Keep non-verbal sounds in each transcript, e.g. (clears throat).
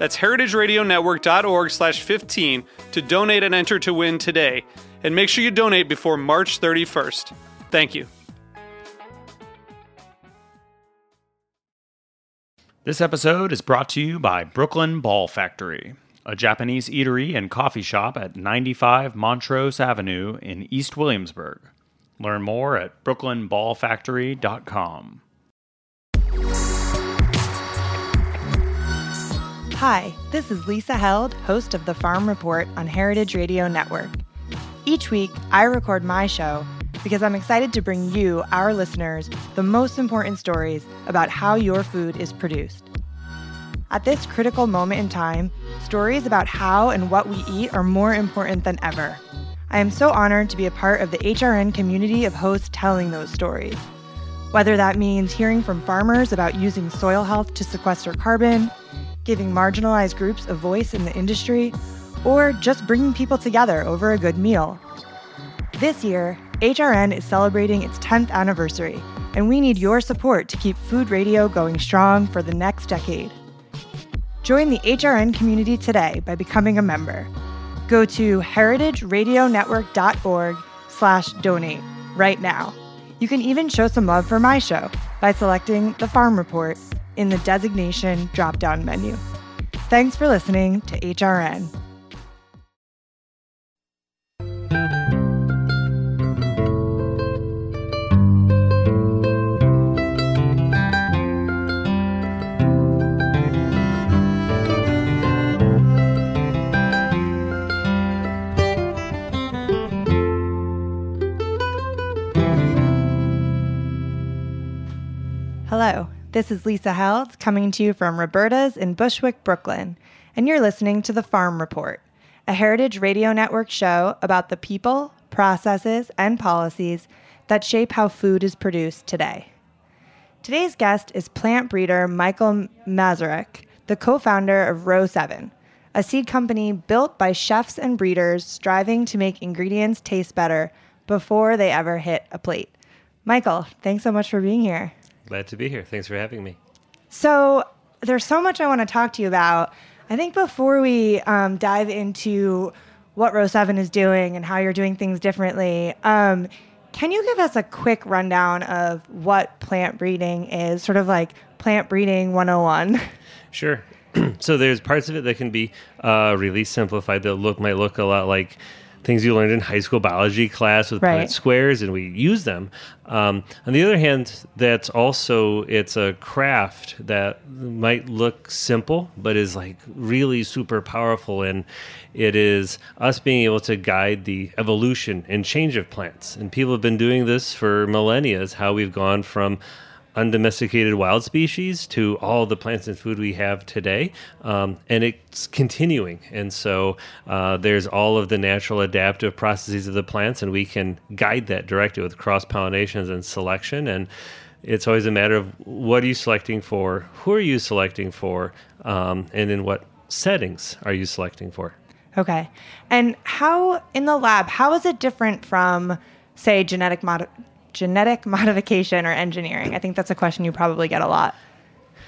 That's heritageradionetwork.org slash 15 to donate and enter to win today. And make sure you donate before March 31st. Thank you. This episode is brought to you by Brooklyn Ball Factory, a Japanese eatery and coffee shop at 95 Montrose Avenue in East Williamsburg. Learn more at brooklynballfactory.com. Hi, this is Lisa Held, host of The Farm Report on Heritage Radio Network. Each week, I record my show because I'm excited to bring you, our listeners, the most important stories about how your food is produced. At this critical moment in time, stories about how and what we eat are more important than ever. I am so honored to be a part of the HRN community of hosts telling those stories. Whether that means hearing from farmers about using soil health to sequester carbon, giving marginalized groups a voice in the industry, or just bringing people together over a good meal. This year, HRN is celebrating its 10th anniversary, and we need your support to keep food radio going strong for the next decade. Join the HRN community today by becoming a member. Go to heritageradionetwork.org slash donate right now. You can even show some love for my show by selecting the Farm Report in the designation drop-down menu. Thanks for listening to HRN. This is Lisa Held coming to you from Roberta's in Bushwick, Brooklyn, and you're listening to The Farm Report, a Heritage Radio Network show about the people, processes, and policies that shape how food is produced today. Today's guest is plant breeder Michael Mazourek, the co founder of Row 7, a seed company built by chefs and breeders striving to make ingredients taste better before they ever hit a plate. Michael, thanks so much for being here. Glad to be here. Thanks for having me. So, there's so much I want to talk to you about. I think before we um, dive into what Row 7 is doing and how you're doing things differently, um, can you give us a quick rundown of what plant breeding is, sort of like plant breeding 101? (laughs) Sure. (clears throat) so there's parts of it that can be uh, really simplified that look might look a lot like things you learned in high school biology class with Right. plant squares, and we use them. Um, on the other hand, that's also it's a craft that might look simple, but is like really super powerful, and it is us being able to guide the evolution and change of plants. And people have been doing this for millennia. Is how we've gone from undomesticated wild species to all the plants and food we have today. Um, and it's continuing. And so uh, there's all of the natural adaptive processes of the plants, and we can guide that directly with cross pollinations and selection. And it's always a matter of what are you selecting for, who are you selecting for, um, and in what settings are you selecting for. Okay. And how, in the lab, how is it different from, say, genetic mod- genetic (laughs) modification or engineering? I think that's a question you probably get a lot.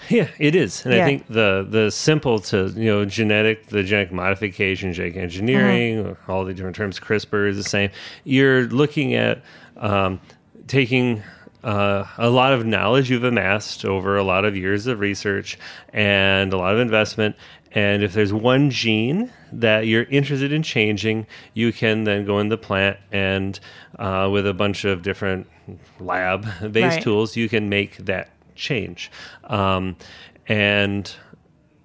Yeah, it is, and Yeah. I think the the simple to you know genetic the genetic modification, genetic engineering, or all the different terms, CRISPR is the same. You're looking at um, taking. Uh, a lot of knowledge you've amassed over a lot of years of research and a lot of investment, And if there's one gene that you're interested in changing, you can then go in the plant and uh, with a bunch of different lab based Right. tools, you can make that change. Um, and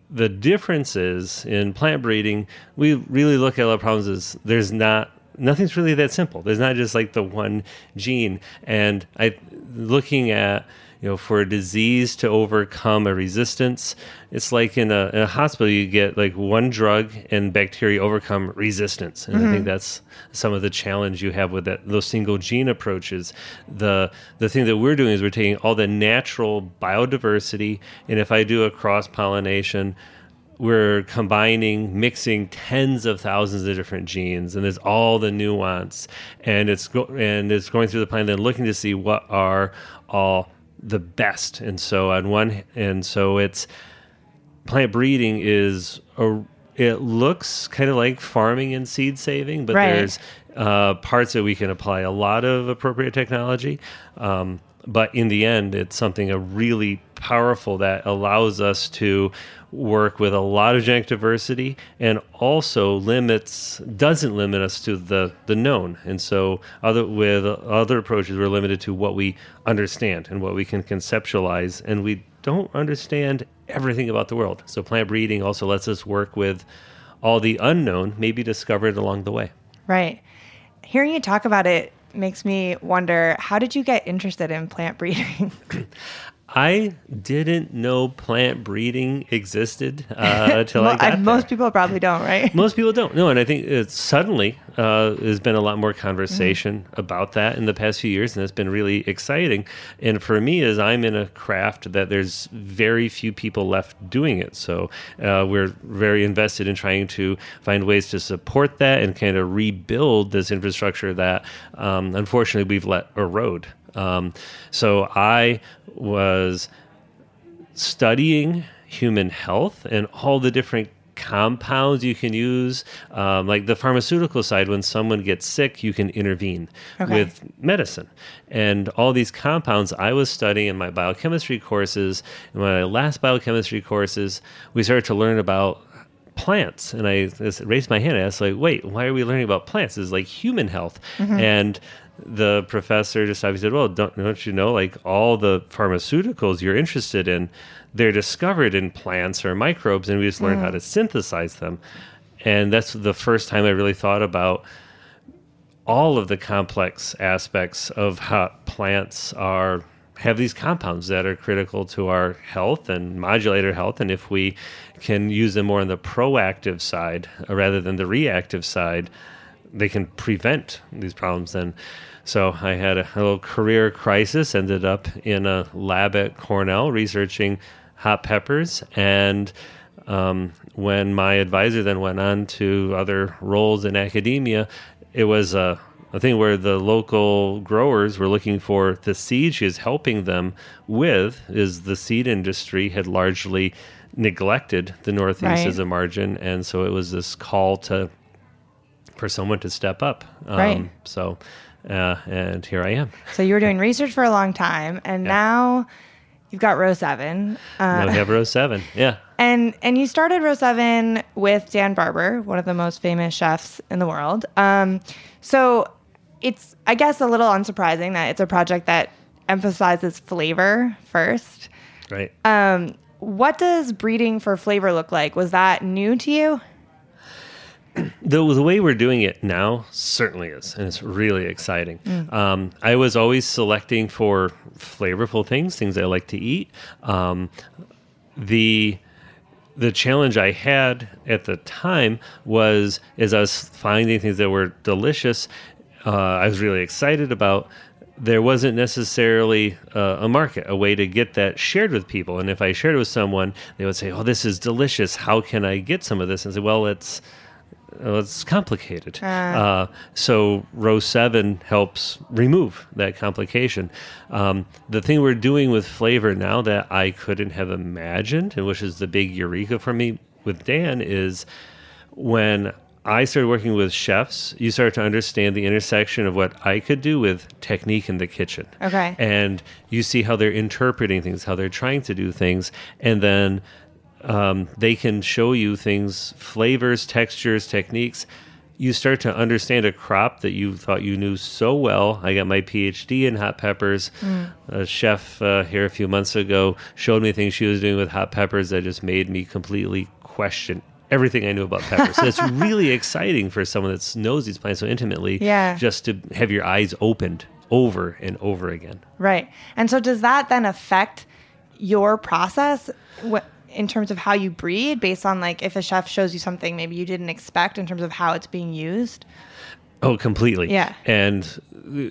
the differences in plant breeding, we really look at a lot of problems as there's not nothing's really that simple. There's not just like the one gene. And I looking at you know for a disease to overcome a resistance, it's like in a, in a hospital you get like one drug and bacteria overcome resistance. And I think mm-hmm. that's some of the challenge you have with that those single gene approaches. The the thing that we're doing is we're taking all the natural biodiversity and if I do a cross pollination we're combining mixing tens of thousands of different genes and there's all the nuance and it's go- and it's going through the plant and looking to see what are all the best and so on one and so it's plant breeding is a it looks kind of like farming and seed saving but Right. there's uh, parts that we can apply a lot of appropriate technology um, but in the end it's something a really powerful that allows us to work with a lot of genetic diversity and also limits doesn't limit us to the the known. And so other with other approaches we're limited to what we understand and what we can conceptualize and we don't understand everything about the world. So plant breeding also lets us work with all the unknown maybe discovered along the way. Right. Hearing you talk about it makes me wonder how did you get interested in plant breeding? (clears throat) (laughs) I didn't know plant breeding existed uh, (laughs) until I got there. most people probably don't, right? (laughs) Most people don't know, and I think suddenly uh, there's been a lot more conversation about that in the past few years, and it's been really exciting. And for me, as I'm in a craft that there's very few people left doing it, so uh, we're very invested in trying to find ways to support that and kind of rebuild this infrastructure that um, unfortunately we've let erode. Um, so I was studying human health and all the different compounds you can use. Um, like the pharmaceutical side when someone gets sick you can intervene Okay. with medicine. And all these compounds i was studying in my biochemistry courses. In my last biochemistry courses we started to learn about plants. And i raised my hand and asked like wait why are we learning about plants? This is like human health. And the professor just obviously said well don't, don't you know like all the pharmaceuticals you're interested in they're discovered in plants or microbes and we just learn how mm. to synthesize them. And that's the first time i really thought about all of the complex aspects of how plants are have these compounds that are critical to our health and modulate our health and if we can use them more on the proactive side rather than the reactive side they can prevent these problems then. so i had a, a little career crisis ended up in a lab at cornell researching hot peppers and um, when my advisor then went on to other roles in academia, it was a, a thing where the local growers were looking for the seed she was helping them with, is the seed industry had largely neglected the Northeast Right. as a margin. And so it was this call to for someone to step up. Um, Right. So, uh, and here I am. So you were doing research for a long time, and now you've got Row Seven, uh, now we have row seven. Yeah. and and you started Row Seven with Dan Barber, one of the most famous chefs in the world. Um, so it's I guess a little unsurprising that it's a project that emphasizes flavor first. Right. Um, what does breeding for flavor look like? Was that new to you? (clears throat) the, the way we're doing it now certainly is, and it's really exciting. Um, I was always selecting for flavorful things, things I like to eat. Um, the the challenge I had at the time was as I was finding things that were delicious, uh, I was really excited about. There wasn't necessarily uh, a market, a way to get that shared with people. And if I shared it with someone, they would say, "Oh, this is delicious. How can I get some of this?" And I say, "Well, it's it's complicated. Uh, so row seven helps remove that complication. Um, the thing we're doing with flavor now that I couldn't have imagined, and which is the big eureka for me with Dan, is when I started working with chefs, you start to understand the intersection of what I could do with technique in the kitchen. Okay. And you see how they're interpreting things, how they're trying to do things, and then um, they can show you things, flavors, textures, techniques. You start to understand a crop that you thought you knew so well. I got my PhD in hot peppers. A chef uh, here a few months ago showed me things she was doing with hot peppers that just made me completely question everything I knew about peppers. so it's (laughs) really exciting for someone that knows these plants so intimately. Yeah. Just to have your eyes opened over and over again. Right. And so does that then affect your process wh- in terms of how you breed based on like if a chef shows you something maybe you didn't expect in terms of how it's being used? Oh, completely. Yeah. And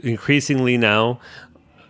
increasingly now,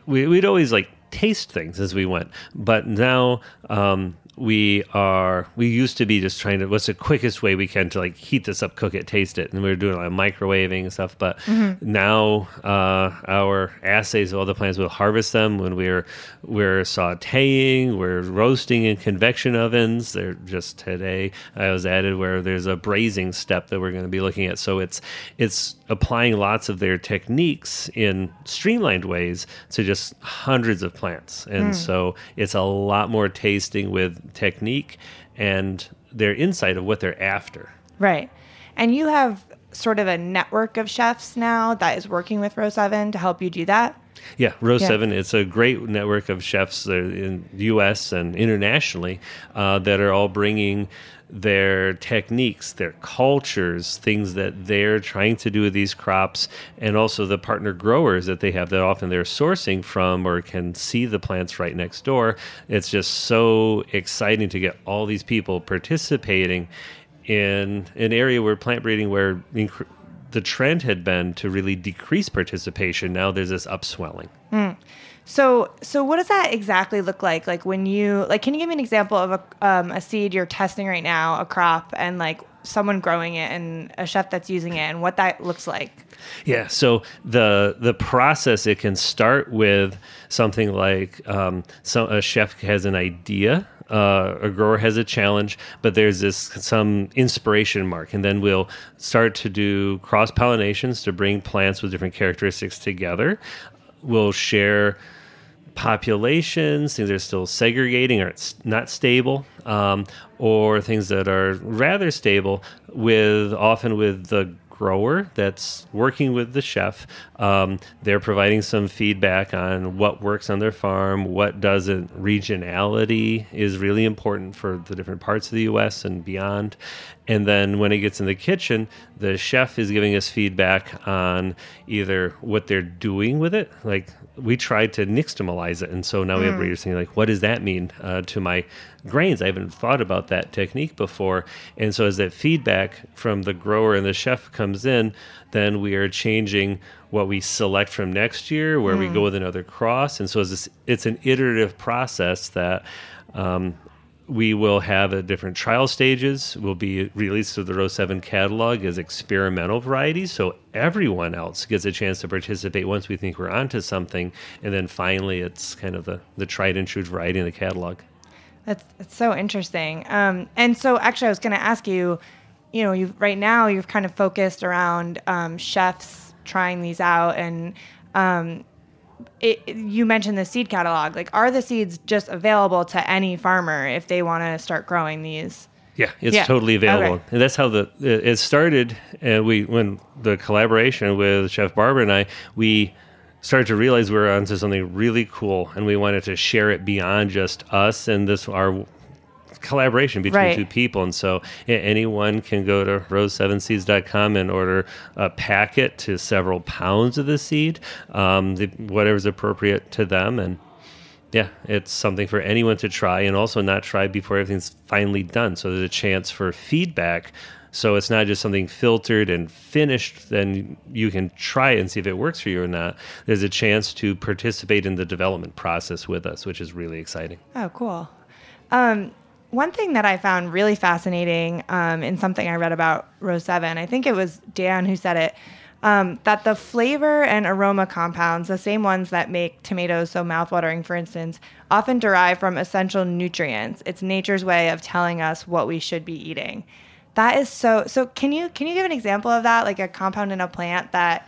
we, we'd always like taste things as we went, but now um, we are. We used to be just trying to. What's the quickest way we can to like heat this up, cook it, taste it, and we were doing like microwaving and stuff. But now uh, our assays of all the plants, we'll harvest them when we're we're sautéing, we're roasting in convection ovens. They're just today I was added where there's a braising step that we're going to be looking at. So it's it's applying lots of their techniques in streamlined ways to just hundreds of plants. And so it's a lot more tasting with technique and their insight of what they're after. Right. And you have sort of a network of chefs now that is working with Row 7 to help you do that. Yeah, Row Yeah. 7, it's a great network of chefs in the US and internationally uh, that are all bringing their techniques, their cultures, things that they're trying to do with these crops, and also the partner growers that they have that often they're sourcing from or can see the plants right next door. It's just so exciting to get all these people participating in an area where plant breeding, where the trend had been to really decrease participation. Now there's this upswelling. Hmm. So, so what does that exactly look like? Like when you like, can you give me an example of a um, a seed you're testing right now, a crop, and like someone growing it and a chef that's using it, and what that looks like? Yeah. So the the process it can start with something like um, some a chef has an idea. Uh, a grower has a challenge, but there's this some inspiration mark, and then we'll start to do cross pollinations to bring plants with different characteristics together. We'll share populations, things that are still segregating or it's not stable, um, or things that are rather stable with often with the grower that's working with the chef. Um, they're providing some feedback on what works on their farm, what doesn't. Regionality is really important for the different parts of the U.S. and beyond. And then when it gets in the kitchen, the chef is giving us feedback on either what they're doing with it. Like we tried to nixtamalize it, and so now we have readers saying like, "What does that mean uh, to my grains?" I haven't thought about that technique before. And so as that feedback from the grower and the chef comes in, then we are changing what we select from next year, where we go with another cross. And so it's, this, it's an iterative process that. Um, we will have a different trial stages We'll be released to the row 7 catalog as experimental varieties so everyone else gets a chance to participate once we think we're onto something and then finally it's kind of the, the tried and true variety in the catalog That's that's so interesting. Um, and so actually, I was going to ask you, you know, you right now you've kind of focused around um, chefs trying these out, and um, it, you mentioned the seed catalog. Like, are the seeds just available to any farmer if they want to start growing these? Yeah, it's Yeah. totally available, Okay. and that's how the it it started. And we, when the collaboration with Chef Barber and I, we started to realize we were onto something really cool, and we wanted to share it beyond just us and this our collaboration between Right. two people. And so a- anyone can go to row7seeds.com and order a packet to several pounds of the seed, um, the, whatever's appropriate to them, and yeah, it's something for anyone to try and also not try before everything's finally done. So there's a chance for feedback. So it's not just something filtered and finished, then you can try it and see if it works for you or not. There's a chance to participate in the development process with us, which is really exciting. Oh, cool. Um, one thing that I found really fascinating um, in something I read about Row 7, I think it was Dan who said it, um, that the flavor and aroma compounds, the same ones that make tomatoes so mouthwatering, for instance, often derive from essential nutrients. It's nature's way of telling us what we should be eating. That is so. So, can you can you give an example of that, like a compound in a plant that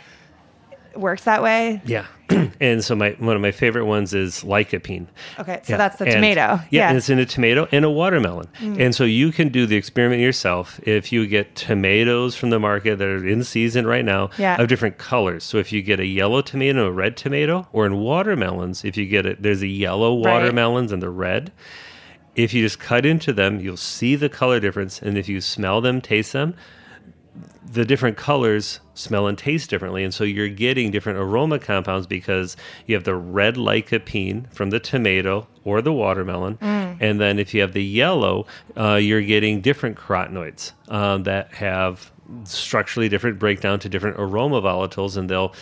works that way? Yeah. (clears throat) and so my one of my favorite ones is lycopene. Okay, so Yeah, that's the and- tomato. Yeah, Yeah. Mm. and it's in a tomato and a watermelon. And so you can do the experiment yourself if you get tomatoes from the market that are in season right now Yeah. of different colors. So if you get a yellow tomato, a red tomato, or in watermelons, if you get it, there's a yellow Right. watermelons and the red. If you just cut into them, you'll see the color difference. And if you smell them, taste them, the different colors smell and taste differently. And so you're getting different aroma compounds because you have the red lycopene from the tomato or the watermelon. And then if you have the yellow, uh, you're getting different carotenoids um, that have structurally different breakdown to different aroma volatiles. And they'll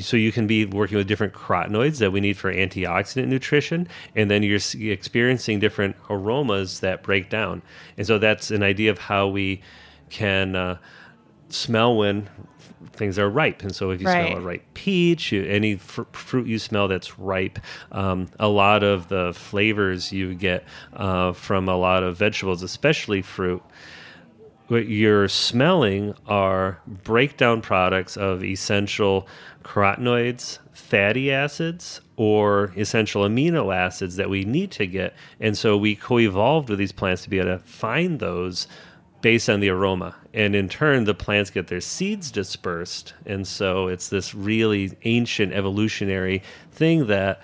so you can be working with different carotenoids that we need for antioxidant nutrition and then you're experiencing different aromas that break down and so that's an idea of how we can uh, smell when things are ripe and so if you Right. smell a ripe peach you, any fr- fruit you smell that's ripe um, a lot of the flavors you get uh, from a lot of vegetables especially fruit what you're smelling are breakdown products of essential carotenoids, fatty acids, or essential amino acids that we need to get. And so we co evolved with these plants to be able to find those based on the aroma. And in turn, the plants get their seeds dispersed. And so it's this really ancient evolutionary thing that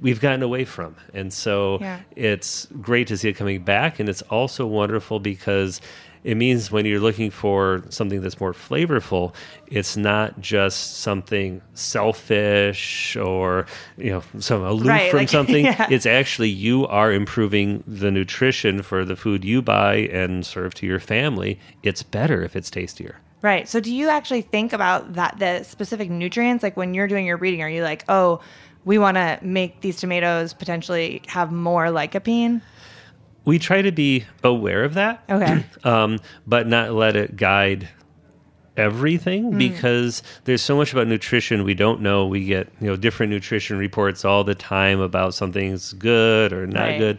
we've gotten away from. And so Yeah. it's great to see it coming back. And it's also wonderful because it means when you're looking for something that's more flavorful, it's not just something selfish or you know some aloof Right, from like- (laughs) something. yeah. It's actually you are improving the nutrition for the food you buy and serve to your family. It's better if it's tastier. Right. So do you actually think about that the specific nutrients like when you're doing your reading are you like, "Oh, we want to make these tomatoes potentially have more lycopene?" We try to be aware of that. Okay. (clears throat) um, but not let it guide everything because there's so much about nutrition we don't know. We get you know different nutrition reports all the time about something's good or not Right. good.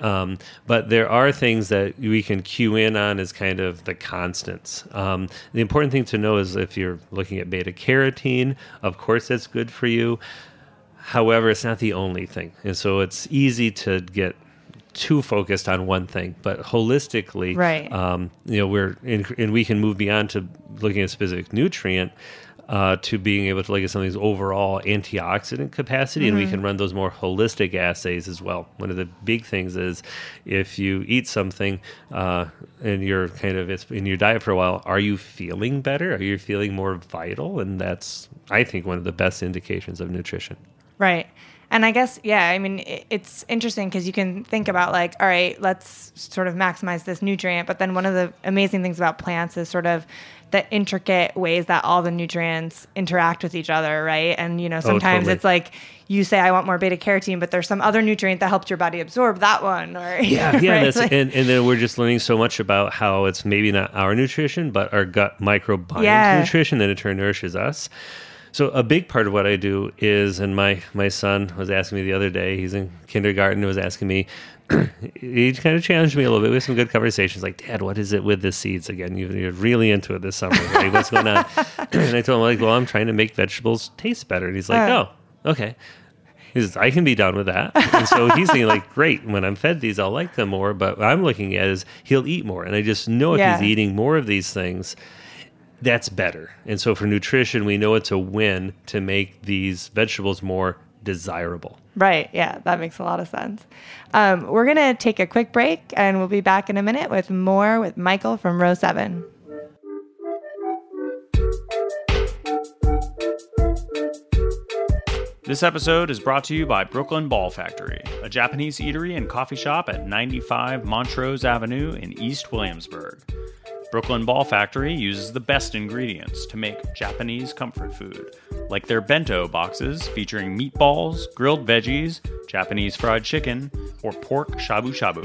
Um, but there are things that we can cue in on as kind of the constants. Um, the important thing to know is if you're looking at beta carotene, of course that's good for you. However, it's not the only thing. And so it's easy to get too focused on one thing, but holistically, Right. um, you know, we're in, and we can move beyond to looking at specific nutrient uh, to being able to look at something's overall antioxidant capacity, and we can run those more holistic assays as well. One of the big things is if you eat something uh, and you're kind of it's in your diet for a while, are you feeling better? Are you feeling more vital? And that's, I think, one of the best indications of nutrition. Right. And I guess, yeah, I mean, it's interesting because you can think about, like, all right, let's sort of maximize this nutrient. But then one of the amazing things about plants is sort of the intricate ways that all the nutrients interact with each other, right? And, you know, oh, sometimes totally. it's like you say, I want more beta carotene, but there's some other nutrient that helps your body absorb that one. Or, (laughs) Yeah, yeah, right? that's, Like- and, and then we're just learning so much about how it's maybe not our nutrition, but our gut microbiome Yeah. nutrition that in turn nourishes us. So a big part of what I do is, and my my son was asking me the other day. He's in kindergarten. Was asking me. (clears throat) he kind of challenged me a little bit. We had some good conversations. Like, Dad, what is it with the seeds again? You- You're really into it this summer. Like, what's going on? (laughs) and I told him like, well, I'm trying to make vegetables taste better. And he's like, Uh. oh, okay. He says, I can be done with that. And so he's thinking, like, great, when I'm fed these, I'll like them more. But what I'm looking at is he'll eat more. And I just know if Yeah. he's eating more of these things, that's better. And so for nutrition, we know it's a win to make these vegetables more desirable. Right. Yeah, that makes a lot of sense. Um, we're going to take a quick break and we'll be back in a minute with more with Michael from row seven. This episode is brought to you by Brooklyn Ball Factory, a Japanese eatery and coffee shop at 95 Montrose Avenue in East Williamsburg. Brooklyn Ball Factory uses the best ingredients to make Japanese comfort food, like their bento boxes featuring meatballs, grilled veggies, Japanese fried chicken, or pork shabu shabu.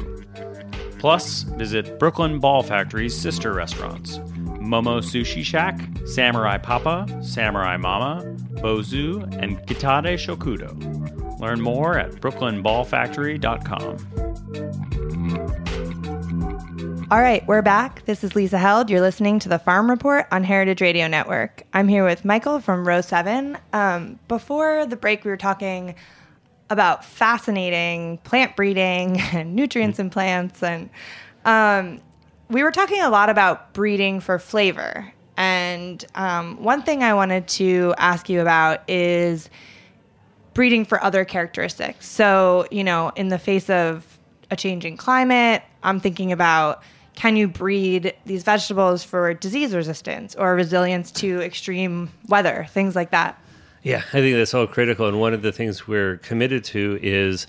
Plus, visit Brooklyn Ball Factory's sister restaurants Momo Sushi Shack, Samurai Papa, Samurai Mama, Bozu, and Kitade Shokudo. Learn more at brooklynballfactory.com. All right, we're back. This is Lisa Held. You're listening to the Farm Report on Heritage Radio Network. I'm here with Michael from Row 7. Um, before the break, we were talking about fascinating plant breeding (laughs) and nutrients in plants. And um, we were talking a lot about breeding for flavor. And um, one thing I wanted to ask you about is breeding for other characteristics. So, you know, in the face of a changing climate, I'm thinking about can you breed these vegetables for disease resistance or resilience to extreme weather, things like that? Yeah, I think that's all critical. And one of the things we're committed to is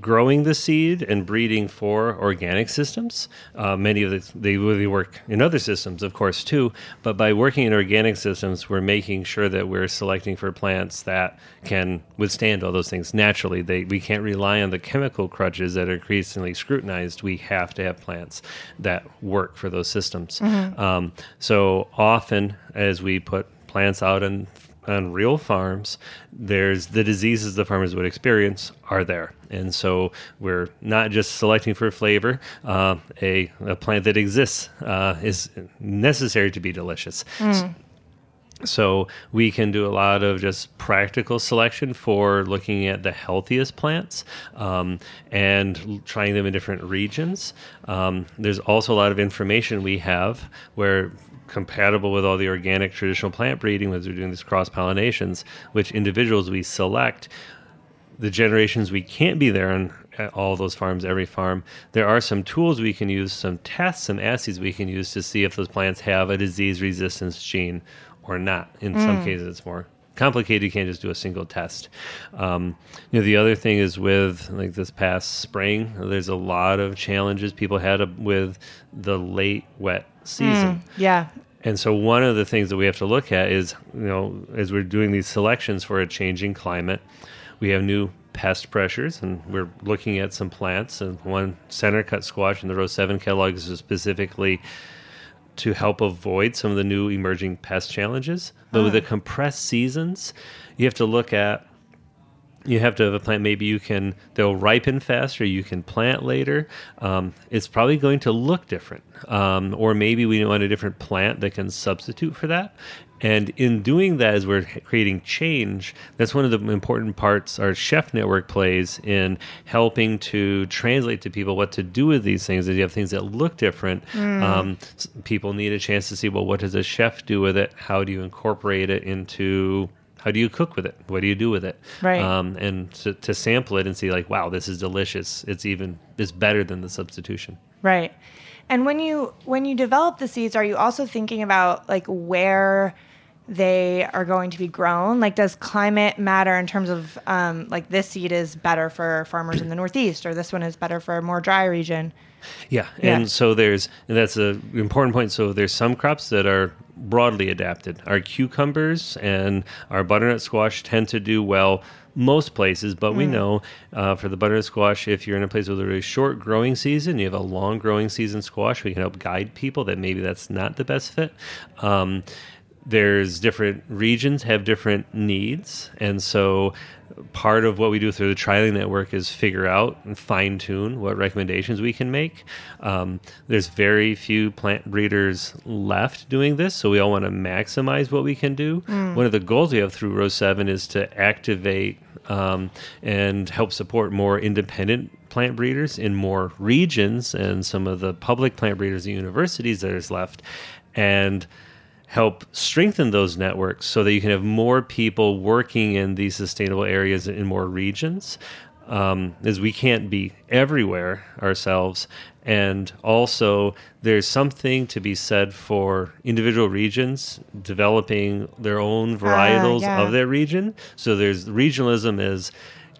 growing the seed and breeding for organic systems. Uh, many of the, they really work in other systems, of course, too. But by working in organic systems, we're making sure that we're selecting for plants that can withstand all those things naturally. They, we can't rely on the chemical crutches that are increasingly scrutinized. We have to have plants that work for those systems. Mm-hmm. Um, so often, as we put plants out in on real farms, there's the diseases the farmers would experience are there. And so we're not just selecting for flavor. Uh, a, a, plant that exists uh, is necessary to be delicious. Mm. So we can do a lot of just practical selection for looking at the healthiest plants um, and trying them in different regions. Um, there's also a lot of information we have where compatible with all the organic traditional plant breeding as we're doing these cross pollinations, which individuals we select, the generations we can't be there on all those farms, every farm, there are some tools we can use, some tests, some assays we can use to see if those plants have a disease resistance gene or not. In mm. some cases, it's more complicated. You can't just do a single test. Um, you know, the other thing is with like this past spring, there's a lot of challenges people had with the late wet season. Mm, yeah. And so one of the things that we have to look at is, you know, as we're doing these selections for a changing climate, we have new pest pressures, and we're looking at some plants. And one center cut squash in the row seven catalog is specifically to help avoid some of the new emerging pest challenges. But with the ah. compressed seasons, you have to look at you have to have a plant. Maybe you can they'll ripen faster you can plant later. Um, it's probably going to look different. Um, or maybe we want a different plant that can substitute for that. And in doing that as we're creating change that's one of the important parts our chef network plays in helping to translate to people what to do with these things If you have things that look different. Mm. um, people need a chance to see well what does a chef do with it? How do you incorporate it into how do you cook with it? What do you do with it? Right. Um, and to, to sample it and see like, wow, this is delicious. It's even it's better than the substitution. Right. And when you when you develop the seeds, are you also thinking about like where they are going to be grown? Like, does climate matter in terms of um, like this seed is better for farmers in the Northeast, or this one is better for a more dry region? Yeah, and so there's and that's an important point. So there's some crops that are broadly adapted. Our cucumbers and our butternut squash tend to do well most places, but mm. we know uh, for the butternut squash, if you're in a place with a really short growing season, you have a long growing season squash, we can help guide people that maybe that's not the best fit. Um, there's different regions have different needs and so part of what we do through the trialing network is figure out and fine tune what recommendations we can make. Um, there's very few plant breeders left doing this, so we all want to maximize what we can do. Mm. One of the goals we have through Row 7 is to activate um, and help support more independent plant breeders in more regions and some of the public plant breeders and universities that is left. And help strengthen those networks so that you can have more people working in these sustainable areas in more regions. Um, as we can't be everywhere ourselves. And also, there's something to be said for individual regions developing their own ah, varietals uh, yeah. of their region. So there's regionalism is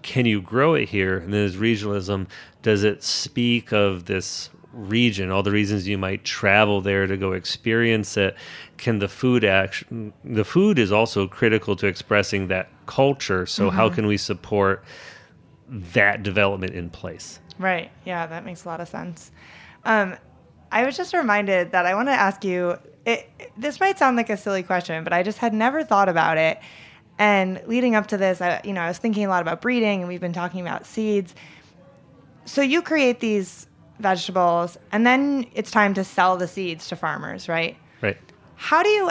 can you grow it here? And then there's regionalism, does it speak of this region, all the reasons you might travel there to go experience it. Can the food action? The food is also critical to expressing that culture. So mm-hmm. how can we support that development in place? Right. Yeah, that makes a lot of sense. Um, I was just reminded that I want to ask you. It, this might sound like a silly question, but I just had never thought about it. And leading up to this, I, you know, I was thinking a lot about breeding, and we've been talking about seeds. So you create these vegetables, and then it's time to sell the seeds to farmers, right? Right. How do you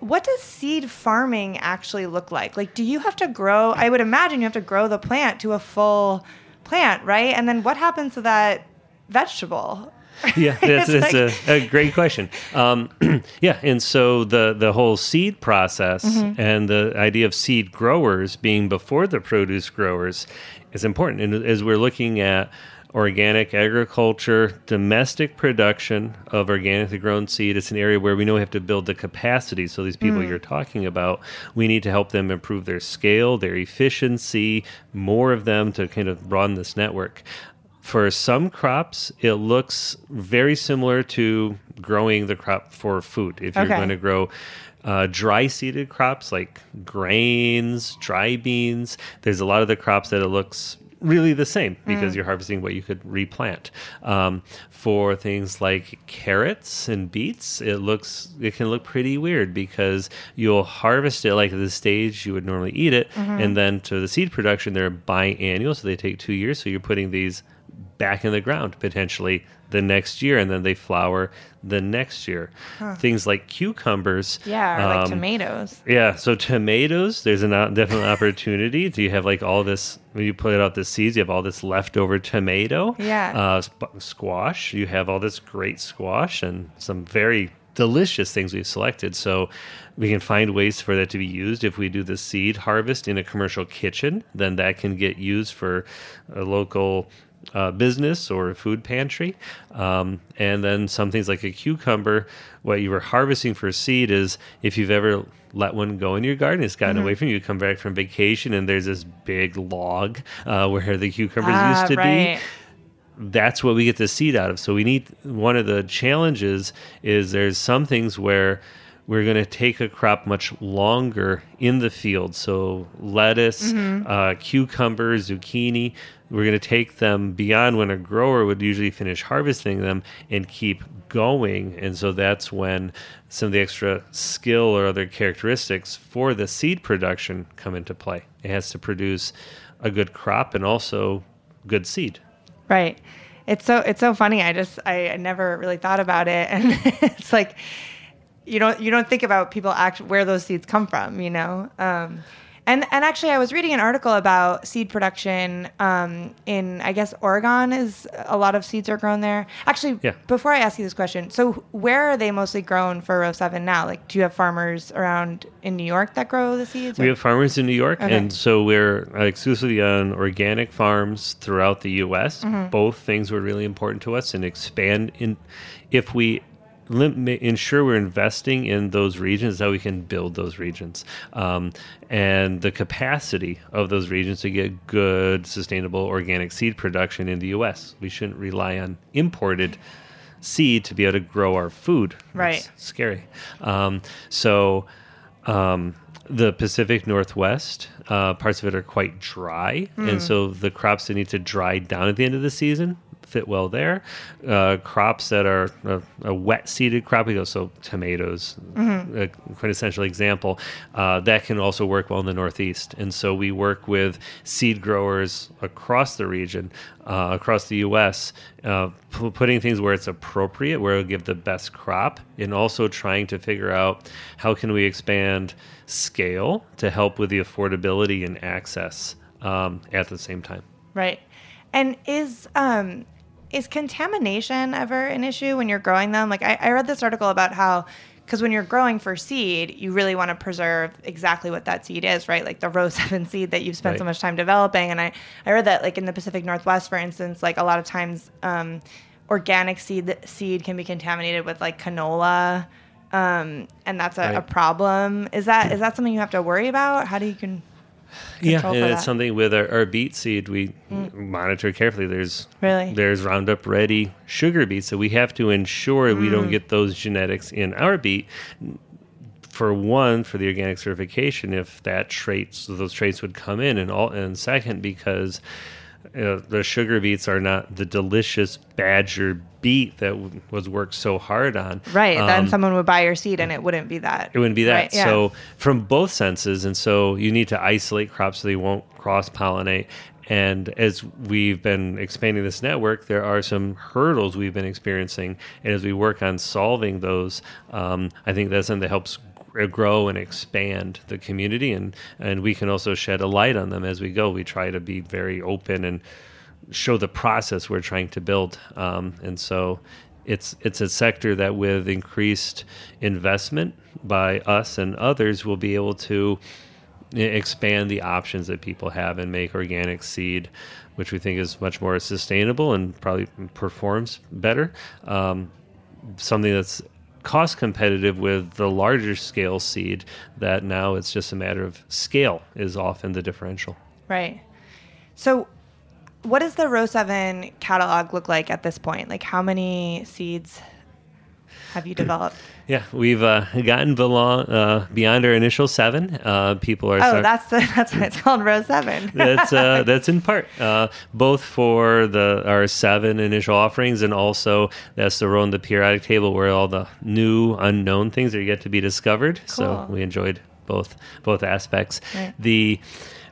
what does seed farming actually look like? Like do you have to grow I would imagine you have to grow the plant to a full plant, right? And then what happens to that vegetable? yeah, (laughs) that's, that's like- a, a great question. Um, (clears throat) yeah, and so the the whole seed process Mm-hmm. and the idea of seed growers being before the produce growers is important. And as we're looking at organic agriculture, domestic production of organically grown seed, it's an area where we know we have to build the capacity. So these people Mm. you're talking about, we need to help them improve their scale, their efficiency, more of them to kind of broaden this network for some crops, it looks very similar to growing the crop for food. If you're Okay. going to grow uh, dry seeded crops like grains, dry beans, there's a lot of the crops that it looks really the same because you're harvesting what you could replant. Um, for things like carrots and beets, it looks it can look pretty weird because you'll harvest it like at the stage you would normally eat it, and then to the seed production they're biannual, so they take two years. So you're putting these back in the ground potentially the next year and then they flower the next year. Things like cucumbers Yeah, or like um, tomatoes. yeah so tomatoes there's a not- definite (laughs) opportunity. Do you have like all this when you put out the seeds you have all this leftover tomato Yeah. uh, sp- squash. You have all this great squash and some very delicious things we've selected. So we can find ways for that to be used. If we do the seed harvest in a commercial kitchen then that can get used for a local uh, business or a food pantry. Um, and then some things like a cucumber, what you were harvesting for seed is if you've ever let one go in your garden, it's gotten away from you, you come back from vacation and there's this big log uh, where the cucumbers Ah, used to right. be that's what we get the seed out of. So we need one of the challenges is there's some things where we're going to take a crop much longer in the field. So lettuce, uh, cucumber, zucchini, we're going to take them beyond when a grower would usually finish harvesting them and keep going. And so that's when some of the extra skill or other characteristics for the seed production come into play. It has to produce a good crop and also good seed. Right. It's so it's so funny. I just I never really thought about it, (laughs) and it's like you don't you don't think about people act where those seeds come from, you know. Um, and and actually, I was reading an article about seed production um, in I guess Oregon is a lot of seeds are grown there. Actually, Yeah. before I ask you this question, so where are they mostly grown for Row Seven now? Like, do you have farmers around in New York that grow the seeds? We have farmers in New York, Okay. and so we're uh, exclusively on organic farms throughout the U.S. Mm-hmm. Both things were really important to us, and expand in if we lim- ensure we're investing in those regions, that we can build those regions, um, and the capacity of those regions to get good, sustainable organic seed production in the U.S. We shouldn't rely on imported seed to be able to grow our food. Right. It's scary. Um, so um, the Pacific Northwest, uh, parts of it are quite dry, and so the crops that need to dry down at the end of the season fit well there. Uh, crops that are a, a wet seeded crop, we go so tomatoes, a quintessential example, uh, that can also work well in the Northeast. And so we work with seed growers across the region, uh, across the U.S., uh, p- putting things where it's appropriate, where it'll give the best crop, and also trying to figure out how can we expand scale to help with the affordability and access um, at the same time. Right. And is um is contamination ever an issue when you're growing them? Like I, I read this article about how because when you're growing for seed, you really want to preserve exactly what that seed is, right? Like the row (laughs) seven seed that you've spent so much time developing. And I, I read that like in the Pacific Northwest, for instance, like a lot of times um, organic seed seed can be contaminated with like canola. Um, and that's a, a problem. Is that is that something you have to worry about? How do you can Yeah, and it's? Mm. something with our, our beet seed we monitor carefully. There's Really? there's Roundup Ready sugar beets, so we have to ensure we Mm. don't get those genetics in our beet. For one, for the organic certification, if that traits those traits would come in, and all, and second because uh, the sugar beets are not the delicious badger beet that w- was worked so hard on. right? then Um, someone would buy your seed and it wouldn't be that. it wouldn't be that. Right, yeah. So from both senses, and so you need to isolate crops so they won't cross pollinate. And as we've been expanding this network, there are some hurdles we've been experiencing. And as we work on solving those, um, I think that's something that helps grow and expand the community and and we can also shed a light on them as we go we try to be very open and show the process we're trying to build um, and so it's it's a sector that with increased investment by us and others will be able to expand the options that people have and make organic seed, which we think is much more sustainable and probably performs better. Um, something that's cost competitive with the larger scale seed that now it's just a matter of scale is often the differential. Right. So what does the Row 7 catalog look like at this point? Like how many seeds have you developed? (clears throat) Yeah, we've uh, gotten belong, uh, beyond our initial seven. Uh, people are. Oh, start- that's the, (laughs) that's why it's called row seven. (laughs) that's uh, that's in part uh, both for the our seven initial offerings and also that's the row in the periodic table where all the new unknown things are yet to be discovered. Cool. So we enjoyed both both aspects. Right. The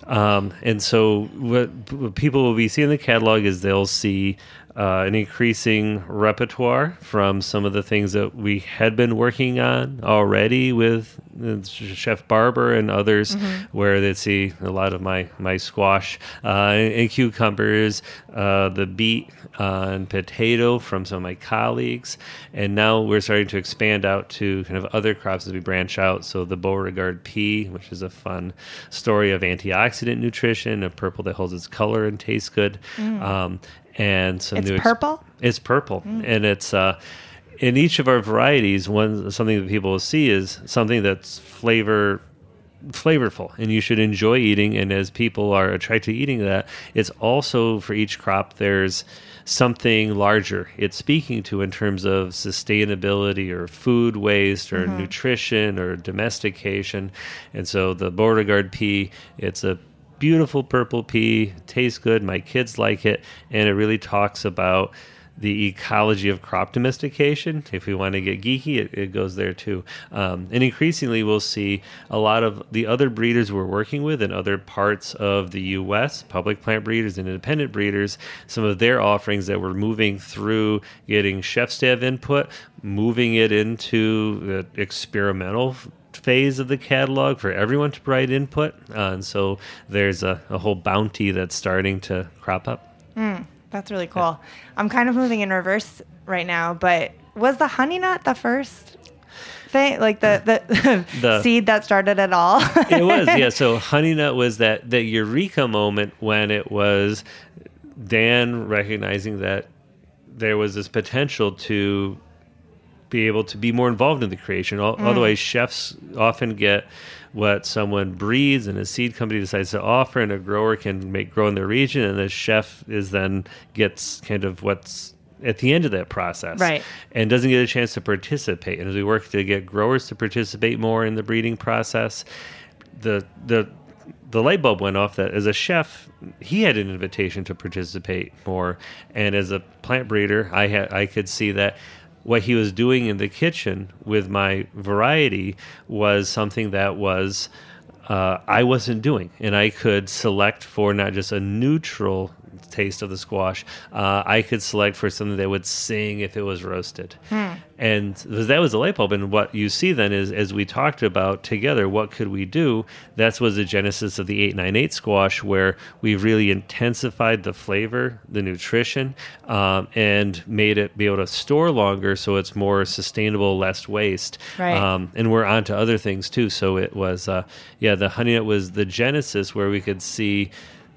um, and so what, what, people will be seeing in the catalog is they'll see uh, an increasing repertoire from some of the things that we had been working on already with uh, Chef Barber and others, mm-hmm. where they see a lot of my my squash uh, and cucumbers, uh, the beet uh, and potato from some of my colleagues, and now we're starting to expand out to kind of other crops as we branch out. So the Beauregarde pea, which is a fun story of antioxidant nutrition, a purple that holds its color and tastes good. Mm. Um, and some it's new. Purple. It's purple, mm. and it's uh, in each of our varieties. One something that people will see is something that's flavor flavorful and you should enjoy eating and as people are attracted to eating that it's also for each crop there's something larger it's speaking to in terms of sustainability or food waste or mm-hmm. nutrition or domestication and so the beauregarde pea it's a beautiful purple pea, tastes good. My kids like it, and it really talks about the ecology of crop domestication. If we want to get geeky, it, it goes there too. Um, and increasingly, we'll see a lot of the other breeders we're working with in other parts of the U.S., public plant breeders and independent breeders, some of their offerings that we're moving through getting chef staff input, moving it into the experimental phase of the catalog for everyone to provide input. Uh, and so there's a, a, whole bounty that's starting to crop up. Mm, that's really cool. Yeah. I'm kind of moving in reverse right now, but was the honeynut the first thing, like the the, (laughs) the seed that started it all? (laughs) it was, yeah. So (laughs) honeynut was that that eureka moment when it was Dan recognizing that there was this potential to be able to be more involved in the creation. Mm. Otherwise, chefs often get what someone breeds and a seed company decides to offer, and a grower can make grow in their region, and the chef is then gets kind of what's at the end of that process, right? And doesn't get a chance to participate. And as we work to get growers to participate more in the breeding process, the the the light bulb went off that as a chef he had an invitation to participate more and as a plant breeder i had i could see that what he was doing in the kitchen with my variety was something that was uh, I wasn't doing, and I could select for not just a neutral taste of the squash, uh, I could select for something that would sing if it was roasted. Hmm. And that was the light bulb. And what you see then is, as we talked about together, what could we do? That was the genesis of the 898 squash, where we really intensified the flavor, the nutrition, um, and made it be able to store longer so it's more sustainable, less waste. Right. Um, and we're on to other things too. So it was, uh, yeah, the honeynut was the genesis where we could see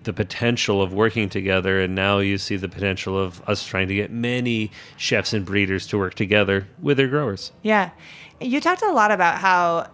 the potential of working together and now you see the potential of us trying to get many chefs and breeders to work together with their growers. Yeah. You talked a lot about how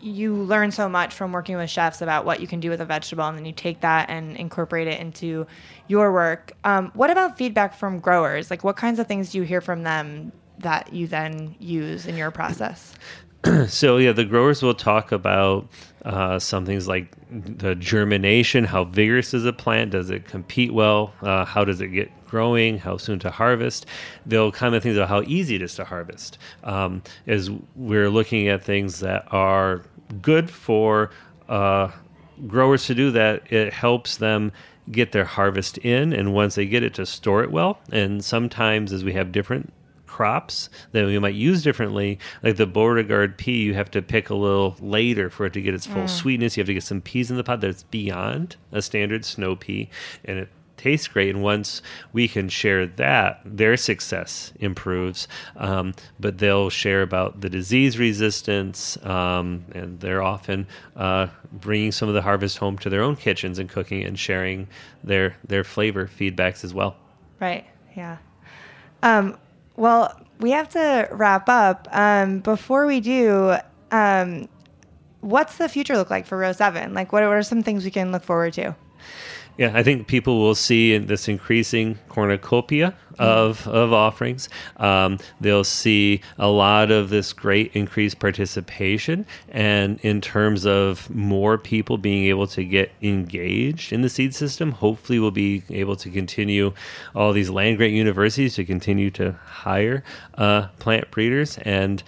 you learn so much from working with chefs about what you can do with a vegetable and then you take that and incorporate it into your work. Um, what about feedback from growers? Like what kinds of things do you hear from them that you then use in your process (laughs) (clears throat) so yeah, the growers will talk about uh, some things like the germination. How vigorous is a plant? Does it compete well? Uh, how does it get growing? How soon to harvest? They'll comment things about how easy it is to harvest. Um, as we're looking at things that are good for uh, growers to do that, it helps them get their harvest in, and once they get it, to store it well. And sometimes, as we have different crops that we might use differently. Like the Beauregarde pea, you have to pick a little later for it to get its full mm. sweetness. You have to get some peas in the pot that's beyond a standard snow pea, and it tastes great. And once we can share that, their success improves. Um, but they'll share about the disease resistance, um, and they're often uh, bringing some of the harvest home to their own kitchens and cooking and sharing their their flavor feedbacks as well. Right. Yeah. Um, well, we have to wrap up. Um, before we do, um, what's the future look like for Row 7? Like, what are some things we can look forward to? Yeah, I think people will see in this increasing cornucopia of, of offerings. Um, they'll see a lot of this great increased participation, and in terms of more people being able to get engaged in the seed system, hopefully we'll be able to continue all these land grant universities to continue to hire uh, plant breeders and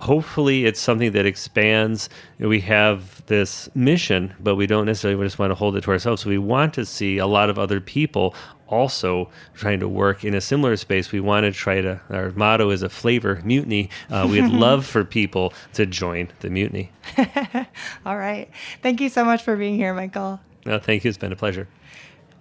hopefully it's something that expands. We have this mission, but we don't necessarily just want to hold it to ourselves. So we want to see a lot of other people also trying to work in a similar space. We want to try to, our motto is a flavor mutiny. Uh, we'd (laughs) love for people to join the mutiny. (laughs) All right. Thank you so much for being here, Michael. No, thank you. It's been a pleasure.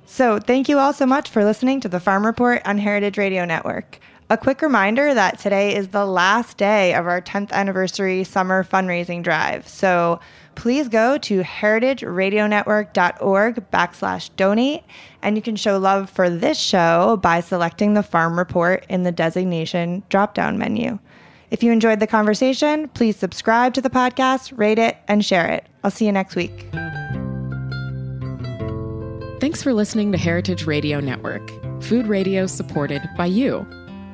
So, thank you all so much for listening to the Farm Report on Heritage Radio Network. A quick reminder that today is the last day of our 10th anniversary summer fundraising drive. So please go to heritageradionetwork.org backslash donate, and you can show love for this show by selecting the farm report in the designation drop-down menu. If you enjoyed the conversation, please subscribe to the podcast, rate it, and share it. I'll see you next week. Thanks for listening to Heritage Radio Network, food radio supported by you.